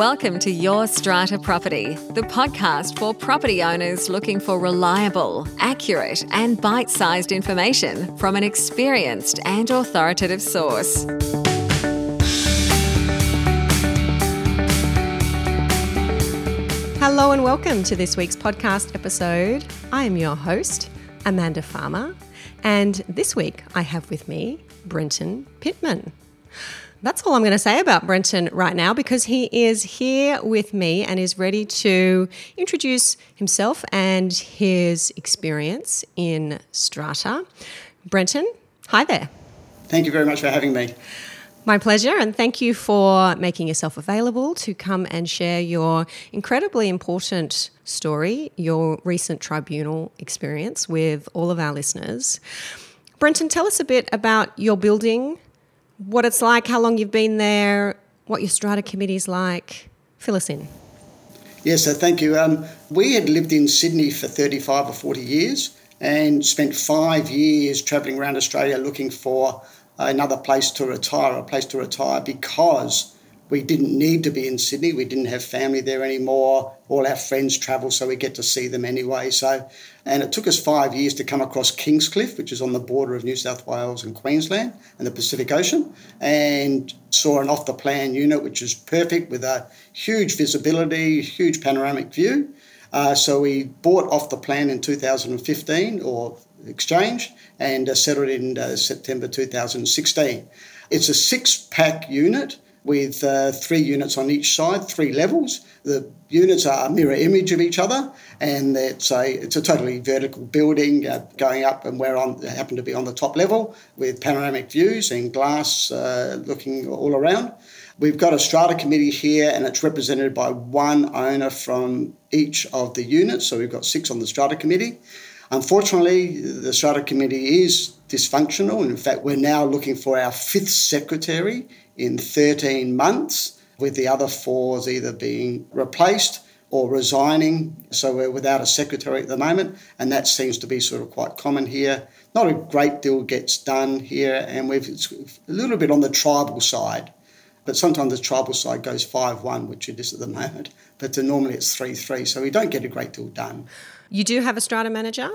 Welcome to Your Strata Property, the podcast for property owners looking for reliable, accurate, and bite sized information from an experienced and authoritative source. Hello and welcome to this week's podcast episode. I am your host, Amanda Farmer, and this week I have with me Brenton Pittman. That's all I'm going to say about Brenton right now because he is here with me and is ready to introduce himself and his experience in Strata. Brenton, hi there. Thank you very much for having me. My pleasure, and thank you for making yourself available to come and share your incredibly important story, your recent tribunal experience with all of our listeners. Brenton, tell us a bit about your building what it's like, how long you've been there, what your strata committee is like. Fill us in. Yes, so thank you. Um, we had lived in Sydney for 35 or 40 years and spent five years travelling around Australia looking for another place to retire, a place to retire because we didn't need to be in Sydney. We didn't have family there anymore. All our friends travel, so we get to see them anyway. So, and it took us five years to come across Kingscliff, which is on the border of New South Wales and Queensland and the Pacific Ocean, and saw an off-the-plan unit, which is perfect with a huge visibility, huge panoramic view. Uh, so we bought off the plan in 2015 or exchange and uh, settled in uh, September 2016. It's a six-pack unit with uh, three units on each side, three levels. The units are a mirror image of each other, and it's a it's a totally vertical building uh, going up, and we're on happen to be on the top level with panoramic views and glass uh, looking all around. We've got a strata committee here, and it's represented by one owner from each of the units. So we've got six on the strata committee. Unfortunately, the strata committee is dysfunctional. And in fact, we're now looking for our fifth secretary in 13 months, with the other fours either being replaced or resigning. So we're without a secretary at the moment, and that seems to be sort of quite common here. Not a great deal gets done here, and we've it's a little bit on the tribal side. But sometimes the tribal side goes 5 1, which it is at the moment. But normally it's 3 3, so we don't get a great deal done. You do have a strata manager?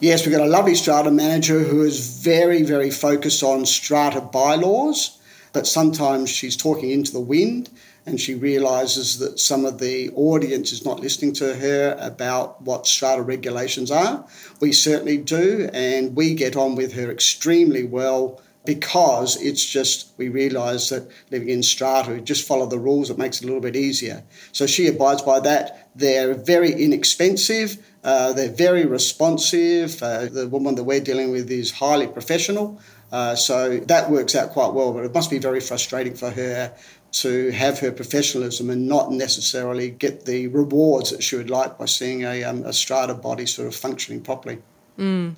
Yes, we've got a lovely strata manager who is very, very focused on strata bylaws but sometimes she's talking into the wind and she realizes that some of the audience is not listening to her about what strata regulations are. We certainly do, and we get on with her extremely well because it's just we realise that living in strata, just follow the rules. It makes it a little bit easier. So she abides by that. They're very inexpensive. Uh, they're very responsive. Uh, the woman that we're dealing with is highly professional. Uh, so that works out quite well, but it must be very frustrating for her to have her professionalism and not necessarily get the rewards that she would like by seeing a, um, a strata body sort of functioning properly. Mm.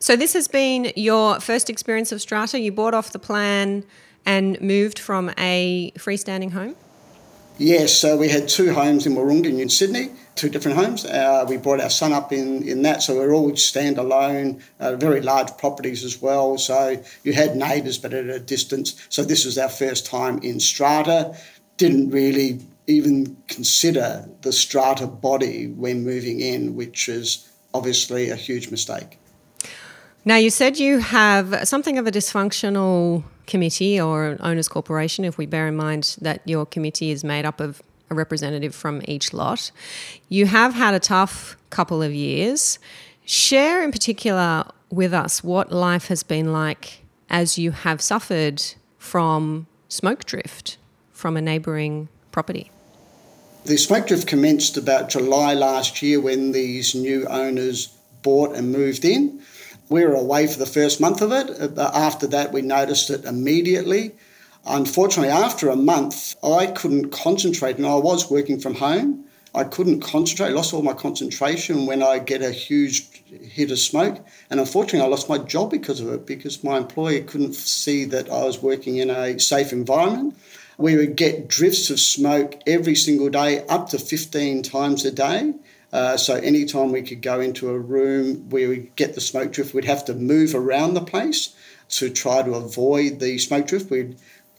So this has been your first experience of strata. You bought off the plan and moved from a freestanding home? Yes, so we had two homes in Wahroonga in Sydney, two different homes. Uh, we brought our son up in, in that, so we are all standalone, uh, very large properties as well. So you had neighbours, but at a distance. So this was our first time in strata. Didn't really even consider the strata body when moving in, which is obviously a huge mistake. Now, you said you have something of a dysfunctional committee or an owners corporation, if we bear in mind that your committee is made up of a representative from each lot. You have had a tough couple of years. Share in particular with us what life has been like as you have suffered from smoke drift from a neighbouring property. The smoke drift commenced about July last year when these new owners bought and moved in. We were away for the first month of it. Uh, after that, we noticed it immediately. Unfortunately, after a month, I couldn't concentrate, and I was working from home. I couldn't concentrate, lost all my concentration when I get a huge hit of smoke. And unfortunately, I lost my job because of it, because my employer couldn't see that I was working in a safe environment. We would get drifts of smoke every single day, up to 15 times a day. Uh, so anytime we could go into a room where we get the smoke drift, we'd have to move around the place to try to avoid the smoke drift. We'd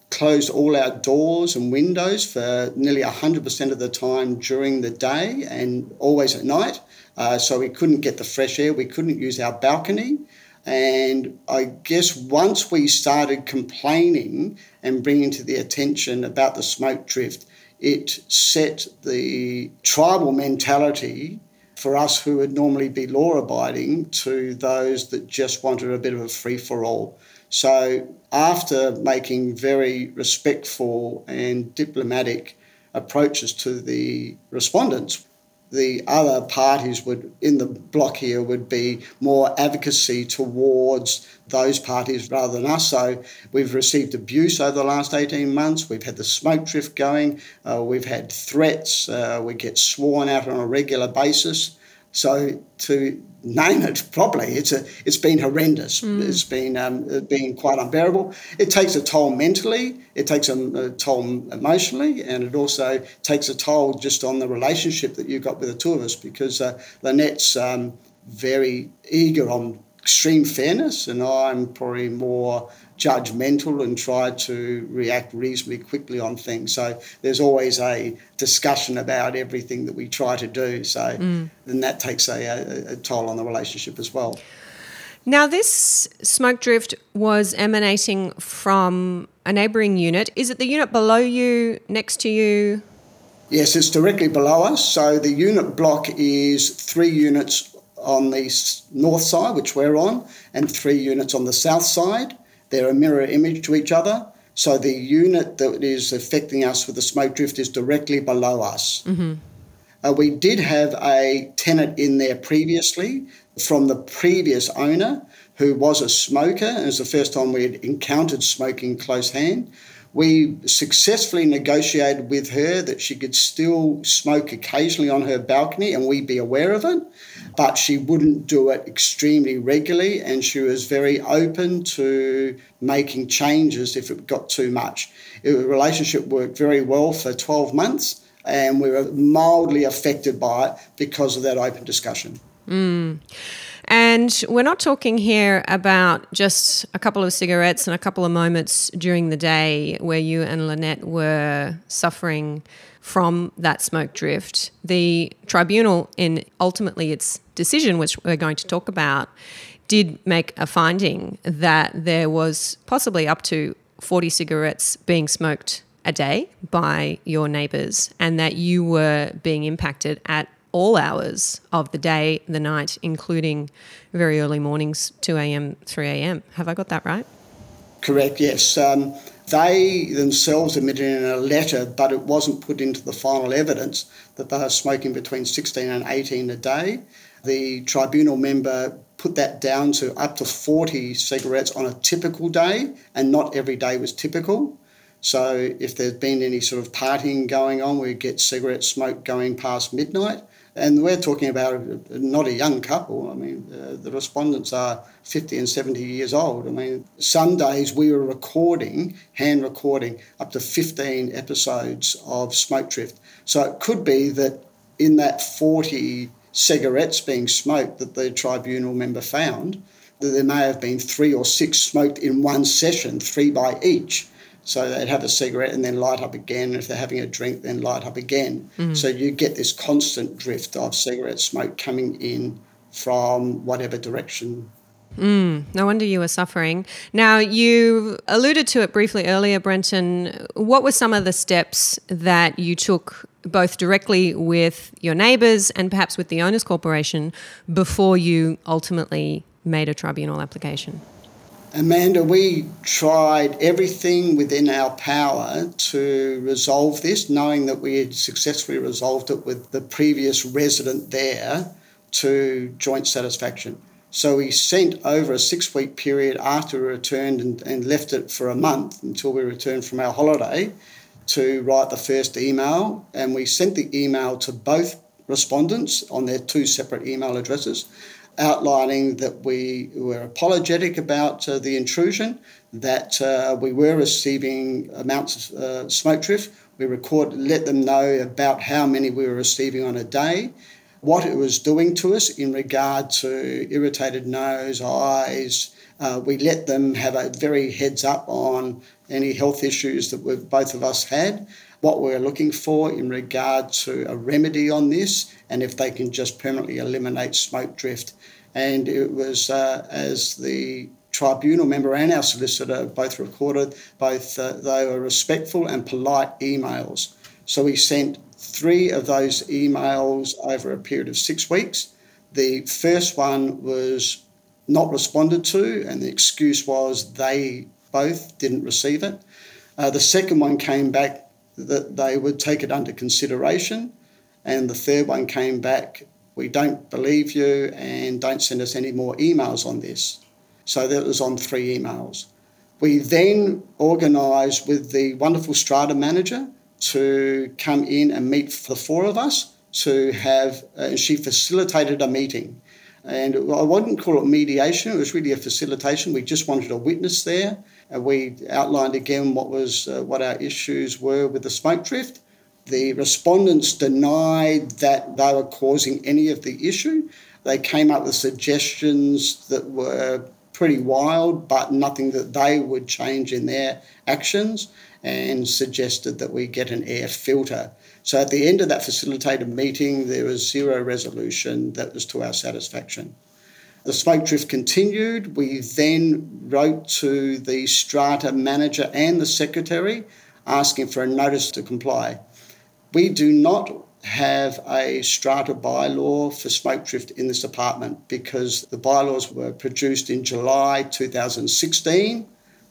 closed all our doors and windows for nearly 100% of the time during the day and always at night. Uh, so we couldn't get the fresh air, we couldn't use our balcony. And I guess once we started complaining and bringing to the attention about the smoke drift, it set the tribal mentality for us who would normally be law abiding to those that just wanted a bit of a free for all. So, after making very respectful and diplomatic approaches to the respondents, the other parties would in the block here would be more advocacy towards those parties rather than us. So we've received abuse over the last 18 months. We've had the smoke drift going. Uh, we've had threats. Uh, we get sworn out on a regular basis. So to name it properly, it's a it's been horrendous. Mm. It's been um, been quite unbearable. It takes a toll mentally. It takes a, a, toll emotionally, and it also takes a toll just on the relationship that you've got with the two of us because uh, Lynette's um, very eager on extreme fairness, and I'm probably more judgmental and try to react reasonably quickly on things. So there's always a discussion about everything that we try to do. So mm. then that takes a, a, a toll on the relationship as well. Now, this smoke drift was emanating from a neighbouring unit. Is it the unit below you, next to you? Yes, it's directly below us. So the unit block is three units on the north side, which we're on, and three units on the south side. They're a mirror image to each other. So the unit that is affecting us with the smoke drift is directly below us. Mm-hmm. Uh, we did have a tenant in there previously from the previous owner who was a smoker, and it was the first time we had encountered smoking close hand. We successfully negotiated with her that she could still smoke occasionally on her balcony and we'd be aware of it, but she wouldn't do it extremely regularly and she was very open to making changes if it got too much. the relationship worked very well for 12 months and we were mildly affected by it because of that open discussion. Mm. And we're not talking here about just a couple of cigarettes and a couple of moments during the day where you and Lynette were suffering from that smoke drift. The tribunal, in ultimately its decision, which we're going to talk about, did make a finding that there was possibly up to 40 cigarettes being smoked a day by your neighbours and that you were being impacted at all hours of the day, the night, including very early mornings, 2 a.m., 3 a.m. Have I got that right? Correct, yes. Um, they themselves admitted in a letter, but it wasn't put into the final evidence, that they are smoking between 16 and 18 a day. The tribunal member put that down to up to 40 cigarettes on a typical day, and not every day was typical. So if there's been any sort of partying going on, we get cigarette smoke going past midnight. And we're talking about not a young couple. I mean, uh, the respondents are 50 and 70 years old. I mean, some days we were recording, hand recording, up to 15 episodes of smoke drift. So it could be that in that 40 cigarettes being smoked that the tribunal member found, that there may have been three or six smoked in one session, three by each. So they'd have a cigarette and then light up again. If they're having a drink, then light up again. Mm-hmm. So you get this constant drift of cigarette smoke coming in from whatever direction. Mm, no wonder you were suffering. Now, you alluded to it briefly earlier, Brenton. What were some of the steps that you took, both directly with your neighbours and perhaps with the Owners Corporation, before you ultimately made a tribunal application? Amanda, we tried everything within our power to resolve this, knowing that we had successfully resolved it with the previous resident there to joint satisfaction. So we sent over a six week period after we returned and, and left it for a month until we returned from our holiday to write the first email. And we sent the email to both respondents on their two separate email addresses outlining that we were apologetic about uh, the intrusion, that uh, we were receiving amounts of uh, smoke drift. We record, let them know about how many we were receiving on a day, what it was doing to us in regard to irritated nose, eyes. Uh, we let them have a very heads up on any health issues that both of us had, what we're looking for in regard to a remedy on this, and if they can just permanently eliminate smoke drift. And it was uh, as the tribunal member and our solicitor both recorded, both uh, they were respectful and polite emails. So we sent three of those emails over a period of six weeks. The first one was not responded to, and the excuse was they both didn't receive it. Uh, the second one came back that they would take it under consideration, and the third one came back, we don't believe you and don't send us any more emails on this. So that was on three emails. We then organised with the wonderful strata manager to come in and meet the four of us to have, uh, she facilitated a meeting. And I wouldn't call it mediation, it was really a facilitation. We just wanted a witness there. And we outlined again what was uh, what our issues were with the smoke drift. The respondents denied that they were causing any of the issue. They came up with suggestions that were pretty wild, but nothing that they would change in their actions, and suggested that we get an air filter. So at the end of that facilitated meeting, there was zero resolution that was to our satisfaction. The smoke drift continued. We then wrote to the strata manager and the secretary asking for a notice to comply. We do not have a strata bylaw for smoke drift in this apartment because the bylaws were produced in July 2016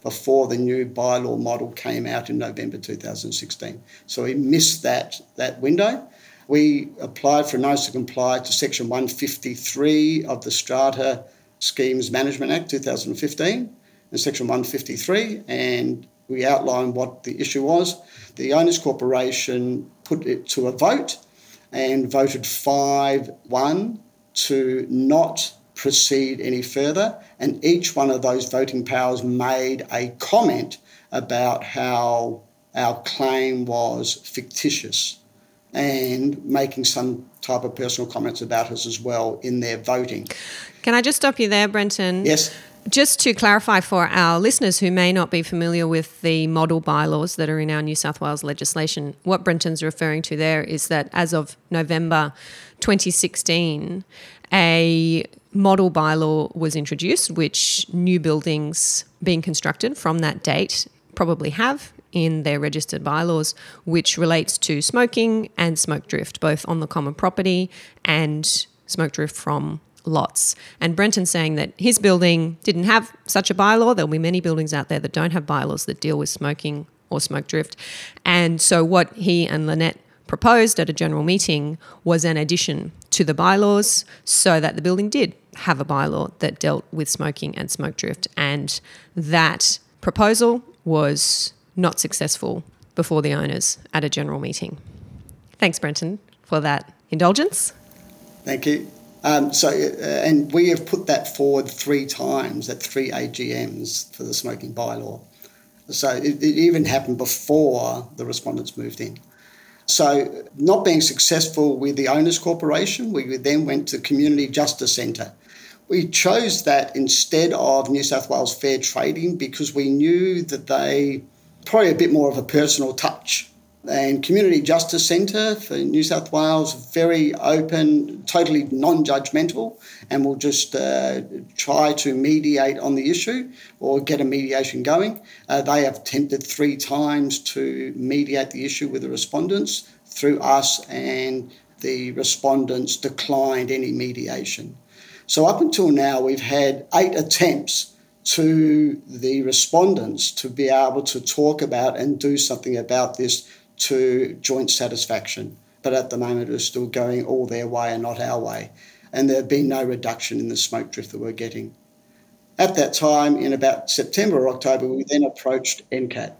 before the new bylaw model came out in November 2016. So we missed that, that window. We applied for notice to comply to Section 153 of the Strata Schemes Management Act 2015 and Section 153, and we outlined what the issue was. The Owners Corporation put it to a vote and voted 5 1 to not proceed any further. And each one of those voting powers made a comment about how our claim was fictitious and making some type of personal comments about us as well in their voting. Can I just stop you there, Brenton? Yes. Just to clarify for our listeners who may not be familiar with the model bylaws that are in our New South Wales legislation, what Brenton's referring to there is that as of November 2016, a model bylaw was introduced, which new buildings being constructed from that date probably have in their registered bylaws, which relates to smoking and smoke drift, both on the common property and smoke drift from lots. And Brenton saying that his building didn't have such a bylaw. There'll be many buildings out there that don't have bylaws that deal with smoking or smoke drift. And so what he and Lynette proposed at a general meeting was an addition to the bylaws so that the building did have a bylaw that dealt with smoking and smoke drift. And that proposal was not successful before the owners at a general meeting. Thanks, Brenton, for that indulgence. Thank you. Um, so, uh, and we have put that forward three times at three AGMs for the smoking bylaw. So it, it even happened before the respondents moved in. So, not being successful with the Owners Corporation, we then went to Community Justice Centre. We chose that instead of New South Wales Fair Trading because we knew that they probably a bit more of a personal touch. And Community Justice Centre for New South Wales, very open, totally non judgmental, and will just uh, try to mediate on the issue or get a mediation going. Uh, they have attempted three times to mediate the issue with the respondents through us, and the respondents declined any mediation. So, up until now, we've had eight attempts to the respondents to be able to talk about and do something about this to joint satisfaction. But at the moment, it's still going all their way and not our way. And there have been no reduction in the smoke drift that we're getting. At that time, in about September or October, we then approached NCAT.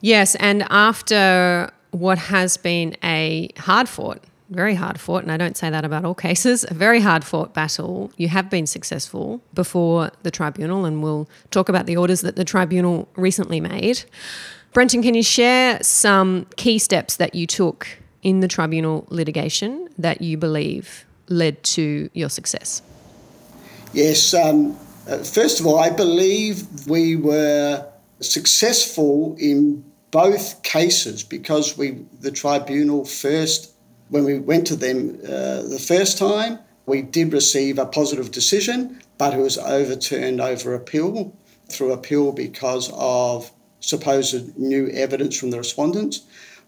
Yes, and after what has been a hard fought very hard fought, and I don't say that about all cases, a very hard fought battle. You have been successful before the tribunal, and we'll talk about the orders that the tribunal recently made. Brenton, can you share some key steps that you took in the tribunal litigation that you believe led to your success? Yes. Um, uh, first of all, I believe we were successful in both cases because we the tribunal first when we went to them uh, the first time we did receive a positive decision but it was overturned over appeal through appeal because of supposed new evidence from the respondents.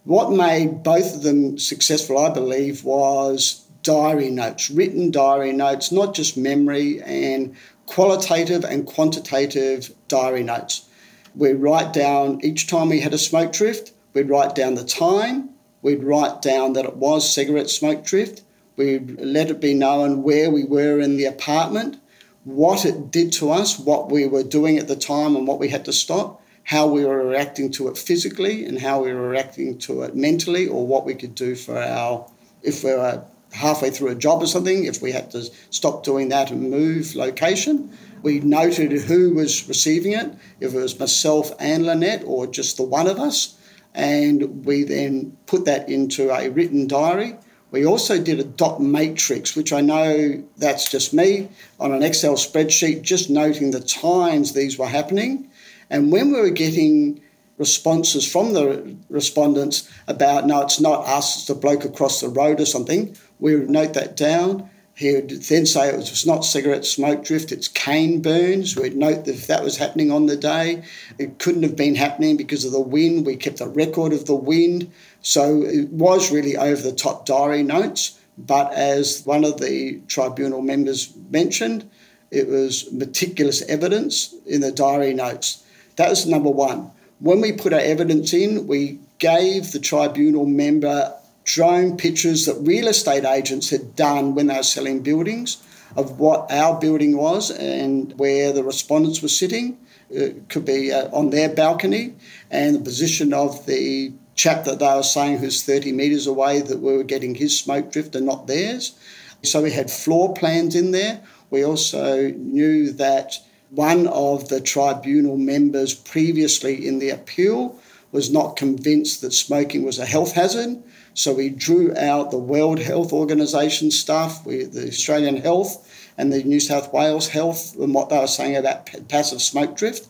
What made both of them successful i believe was diary notes written diary notes not just memory and qualitative and quantitative diary notes. We'd write down each time we had a smoke drift, we'd write down the time, we'd write down that it was cigarette smoke drift, we'd let it be known where we were in the apartment, what it did to us, what we were doing at the time and what we had to stop, how we were reacting to it physically and how we were reacting to it mentally, or what we could do for our, if we were halfway through a job or something, if we had to stop doing that and move location. We noted who was receiving it, if it was myself and Lynette or just the one of us, and we then put that into a written diary. We also did a dot matrix, which I know that's just me, on an Excel spreadsheet, just noting the times these were happening. And when we were getting responses from the respondents about, no, it's not us, it's the bloke across the road or something, we would note that down he would then say it was not cigarette smoke drift, it's cane burns. We'd note that if that was happening on the day, it couldn't have been happening because of the wind. We kept a record of the wind. So it was really over the top diary notes. But as one of the tribunal members mentioned, it was meticulous evidence in the diary notes. That was number one. When we put our evidence in, we gave the tribunal member drone pictures that real estate agents had done when they were selling buildings of what our building was and where the respondents were sitting. It could be uh, on their balcony and the position of the chap that they were saying who's 30 metres away that we were getting his smoke drift and not theirs. So we had floor plans in there. We also knew that one of the tribunal members previously in the appeal was not convinced that smoking was a health hazard. So we drew out the World Health Organization stuff, we, the Australian Health and the New South Wales Health, and what they were saying about passive smoke drift.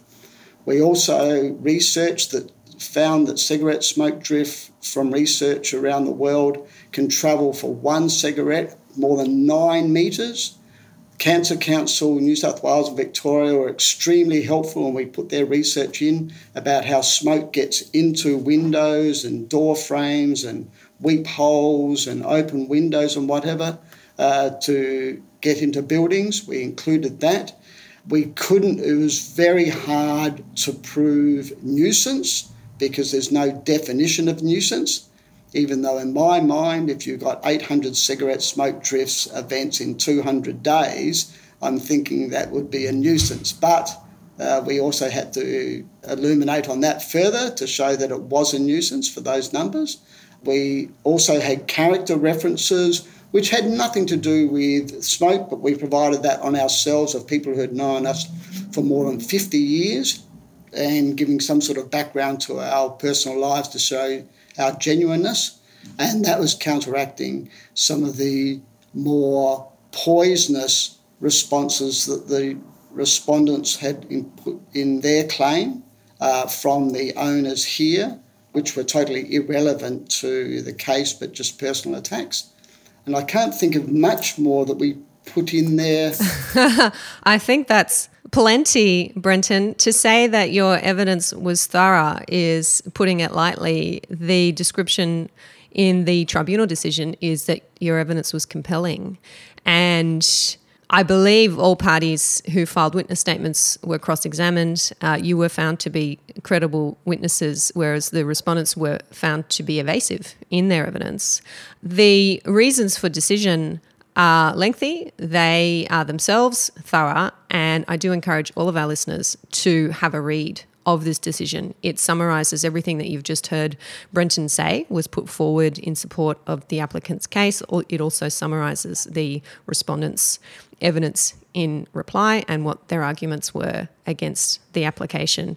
We also researched that found that cigarette smoke drift from research around the world can travel for one cigarette more than nine metres. Cancer Council, New South Wales and Victoria were extremely helpful when we put their research in about how smoke gets into windows and door frames and weep holes and open windows and whatever uh, to get into buildings. We included that. We couldn't, it was very hard to prove nuisance because there's no definition of nuisance. Even though, in my mind, if you've got 800 cigarette smoke drifts events in 200 days, I'm thinking that would be a nuisance. But uh, we also had to illuminate on that further to show that it was a nuisance for those numbers. We also had character references, which had nothing to do with smoke, but we provided that on ourselves of people who had known us for more than 50 years and giving some sort of background to our personal lives to show our genuineness. And that was counteracting some of the more poisonous responses that the respondents had input in their claim uh, from the owners here which were totally irrelevant to the case but just personal attacks. And I can't think of much more that we put in there. I think that's plenty, Brenton. To say that your evidence was thorough is putting it lightly. The description in the tribunal decision is that your evidence was compelling. And I believe all parties who filed witness statements were cross examined. Uh, you were found to be credible witnesses, whereas the respondents were found to be evasive in their evidence. The reasons for decision are lengthy, they are themselves thorough, and I do encourage all of our listeners to have a read of this decision. It summarizes everything that you've just heard Brenton say was put forward in support of the applicant's case. It also summarizes the respondents' evidence in reply and what their arguments were against the application.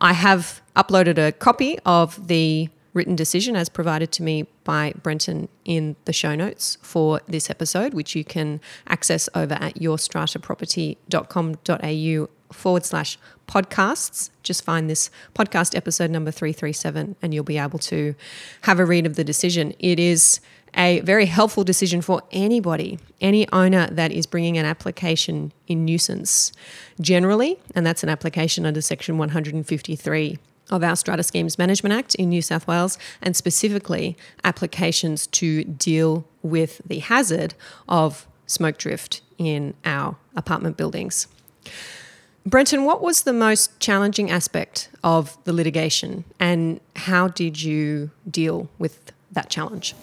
I have uploaded a copy of the written decision as provided to me by Brenton in the show notes for this episode, which you can access over at yourstrataproperty.com.au forward slash podcasts. Just find this podcast episode number 337 and you'll be able to have a read of the decision. It is a very helpful decision for anybody, any owner that is bringing an application in nuisance generally, and that's an application under Section 153 of our Strata Schemes Management Act in New South Wales, and specifically applications to deal with the hazard of smoke drift in our apartment buildings. Brenton, what was the most challenging aspect of the litigation and how did you deal with that challenge?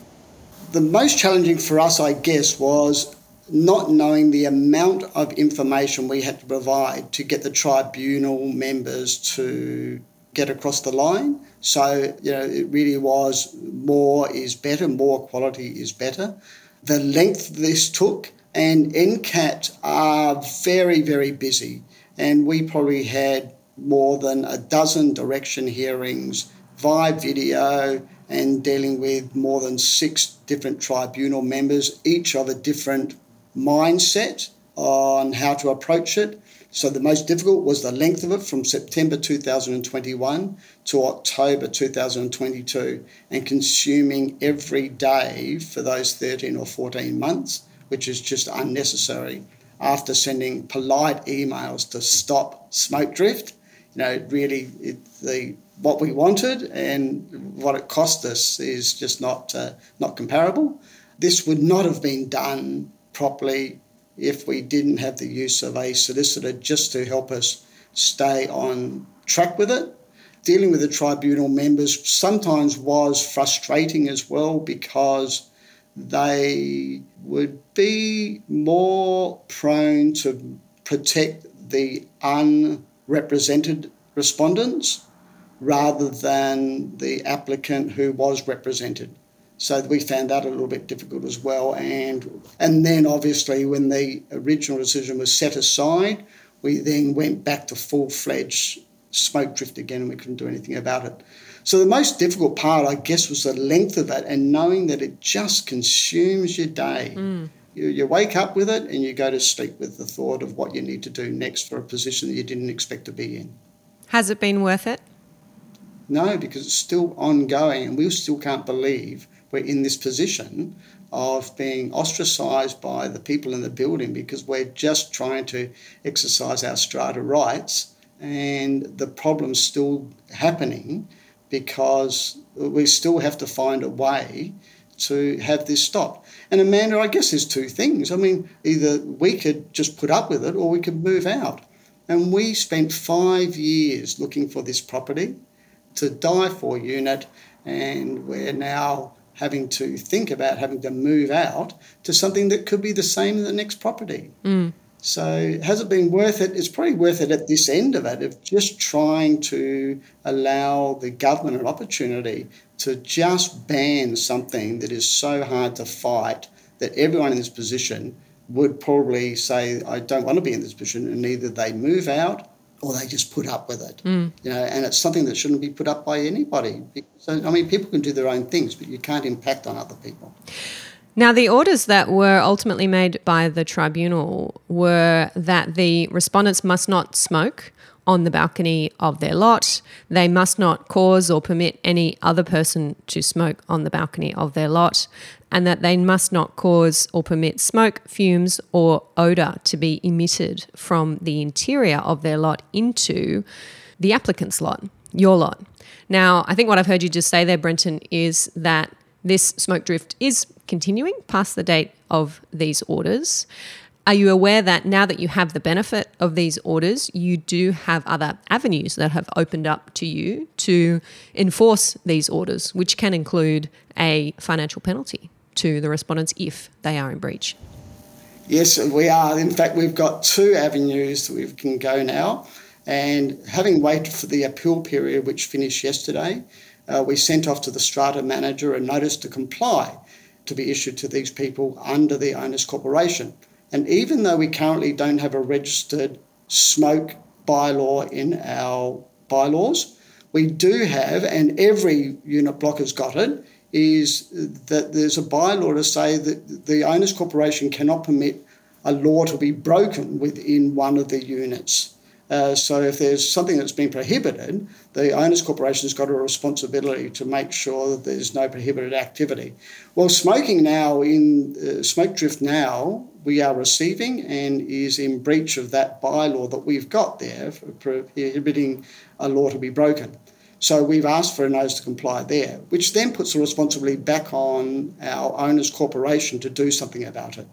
The most challenging for us, I guess, was not knowing the amount of information we had to provide to get the tribunal members to get across the line. So, you know, it really was more is better, more quality is better. The length this took, and NCAT are very, very busy and we probably had more than a dozen direction hearings via video and dealing with more than six different tribunal members, each of a different mindset on how to approach it. So the most difficult was the length of it from September 2021 to October 2022 and consuming every day for those 13 or 14 months, which is just unnecessary after sending polite emails to stop smoke drift. You know, really, it, the what we wanted and what it cost us is just not uh, not comparable. This would not have been done properly if we didn't have the use of a solicitor just to help us stay on track with it. Dealing with the tribunal members sometimes was frustrating as well because they would be more prone to protect the unrepresented respondents rather than the applicant who was represented. So we found that a little bit difficult as well. And and then obviously when the original decision was set aside, we then went back to full fledged smoke drift again and we couldn't do anything about it. So the most difficult part, I guess, was the length of it and knowing that it just consumes your day. Mm. You, you wake up with it and you go to sleep with the thought of what you need to do next for a position that you didn't expect to be in. Has it been worth it? No, because it's still ongoing and we still can't believe we're in this position of being ostracised by the people in the building because we're just trying to exercise our strata rights and the problem's still happening because we still have to find a way to have this stopped. And Amanda, I guess there's two things. I mean, either we could just put up with it or we could move out. And we spent five years looking for this property to die for unit, and we're now having to think about having to move out to something that could be the same in the next property. Mm. So, has it been worth it? It's probably worth it at this end of it, of just trying to allow the government an opportunity to just ban something that is so hard to fight that everyone in this position would probably say, I don't want to be in this position, and either they move out or they just put up with it. Mm. You know, and it's something that shouldn't be put up by anybody. So, I mean, people can do their own things, but you can't impact on other people. Now, the orders that were ultimately made by the tribunal were that the respondents must not smoke on the balcony of their lot. They must not cause or permit any other person to smoke on the balcony of their lot, and that they must not cause or permit smoke, fumes, or odour to be emitted from the interior of their lot into the applicant's lot, your lot. Now, I think what I've heard you just say there, Brenton, is that this smoke drift is continuing past the date of these orders. Are you aware that now that you have the benefit of these orders, you do have other avenues that have opened up to you to enforce these orders, which can include a financial penalty to the respondents if they are in breach? Yes, we are. In fact, we've got two avenues that we can go now. And having waited for the appeal period, which finished yesterday, uh, we sent off to the strata manager a notice to comply to be issued to these people under the owners corporation. And even though we currently don't have a registered smoke bylaw in our bylaws, we do have, and every unit block has got it, is that there's a bylaw to say that the owners corporation cannot permit a law to be broken within one of the units. Uh, so if there's something that's been prohibited, the owners corporation has got a responsibility to make sure that there's no prohibited activity. Well, smoking now in uh, smoke drift now we are receiving and is in breach of that bylaw that we've got there prohibiting a law to be broken. So we've asked for a notice to comply there, which then puts the responsibility back on our owners corporation to do something about it.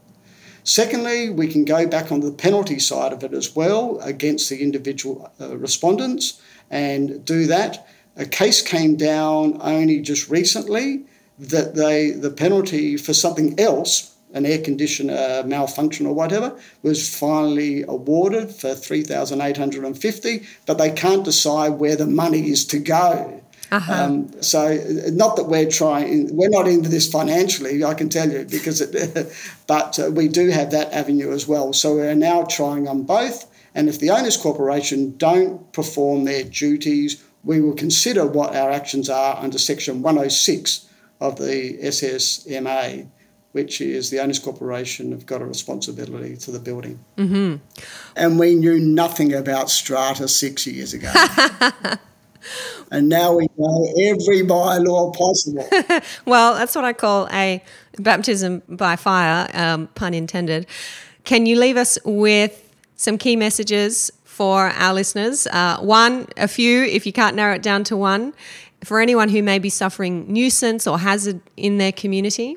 Secondly, we can go back on the penalty side of it as well against the individual uh, respondents and do that. A case came down only just recently that they the penalty for something else, an air conditioner malfunction or whatever, was finally awarded for 3,850, but they can't decide where the money is to go. Uh-huh. Um, so, not that we're trying, we're not into this financially, I can tell you, because it, but uh, we do have that avenue as well. So, we're now trying on both. And if the owners corporation don't perform their duties, we will consider what our actions are under Section 106 of the SSMA, which is the owners corporation have got a responsibility to the building. Mm-hmm. And we knew nothing about strata six years ago. and now we know every bylaw possible. well, that's what I call a baptism by fire, um, pun intended. Can you leave us with some key messages for our listeners? Uh, one, a few, if you can't narrow it down to one, for anyone who may be suffering nuisance or hazard in their community?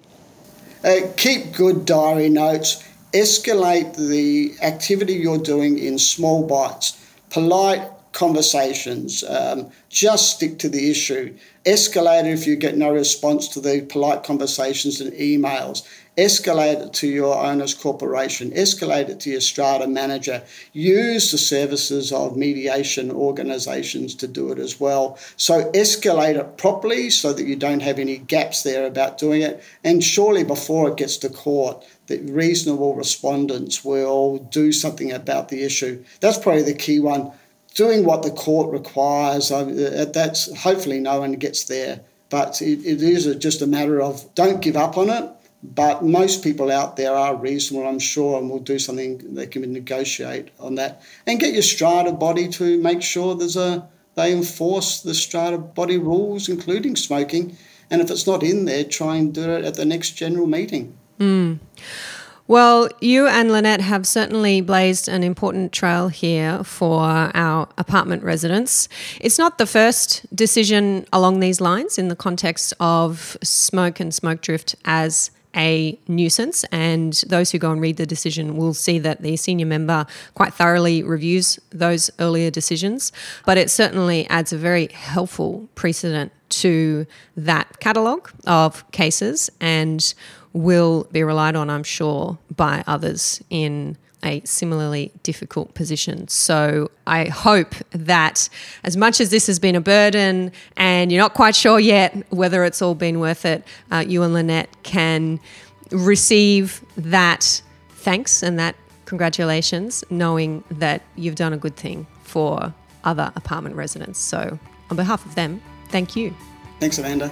Uh, keep good diary notes. Escalate the activity you're doing in small bites. Polite, conversations. Um, just stick to the issue. Escalate it if you get no response to the polite conversations and emails. Escalate it to your owner's corporation. Escalate it to your strata manager. Use the services of mediation organisations to do it as well. So escalate it properly so that you don't have any gaps there about doing it. And surely before it gets to court, that reasonable respondents will do something about the issue. That's probably the key one doing what the court requires. Uh, that's hopefully no one gets there, but it, it is just a matter of don't give up on it. But most people out there are reasonable, I'm sure, and will do something they can negotiate on that and get your strata body to make sure there's a they enforce the strata body rules, including smoking. And if it's not in there, try and do it at the next general meeting. Mm. Well, you and Lynette have certainly blazed an important trail here for our apartment residents. It's not the first decision along these lines in the context of smoke and smoke drift as a nuisance, and those who go and read the decision will see that the senior member quite thoroughly reviews those earlier decisions. But it certainly adds a very helpful precedent to that catalogue of cases and will be relied on, I'm sure, by others in a similarly difficult position. So I hope that as much as this has been a burden and you're not quite sure yet whether it's all been worth it, uh, you and Lynette can receive that thanks and that congratulations, knowing that you've done a good thing for other apartment residents. So on behalf of them, thank you. Thanks, Amanda.